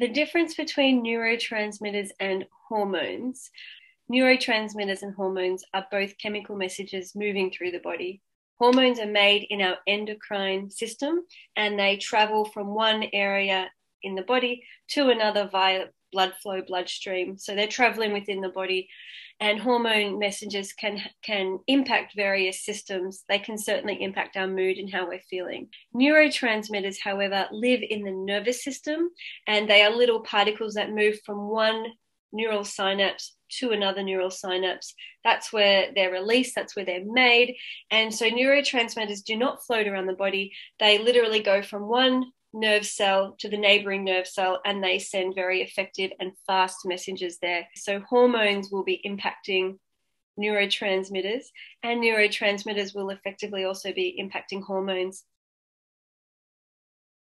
The difference between neurotransmitters and hormones neurotransmitters and hormones are both chemical messages moving through the body. Hormones are made in our endocrine system and they travel from one area in the body to another via blood flow, bloodstream. So they're traveling within the body and hormone messengers can can impact various systems. They can certainly impact our mood and how we're feeling. Neurotransmitters however live in the nervous system and they are little particles that move from one neural synapse to another neural synapse. That's where they're released that's where they're made. And so neurotransmitters do not float around the body. They literally go from one nerve cell to the neighboring nerve cell and they send very effective and fast messengers there. So hormones will be impacting neurotransmitters and neurotransmitters will effectively also be impacting hormones.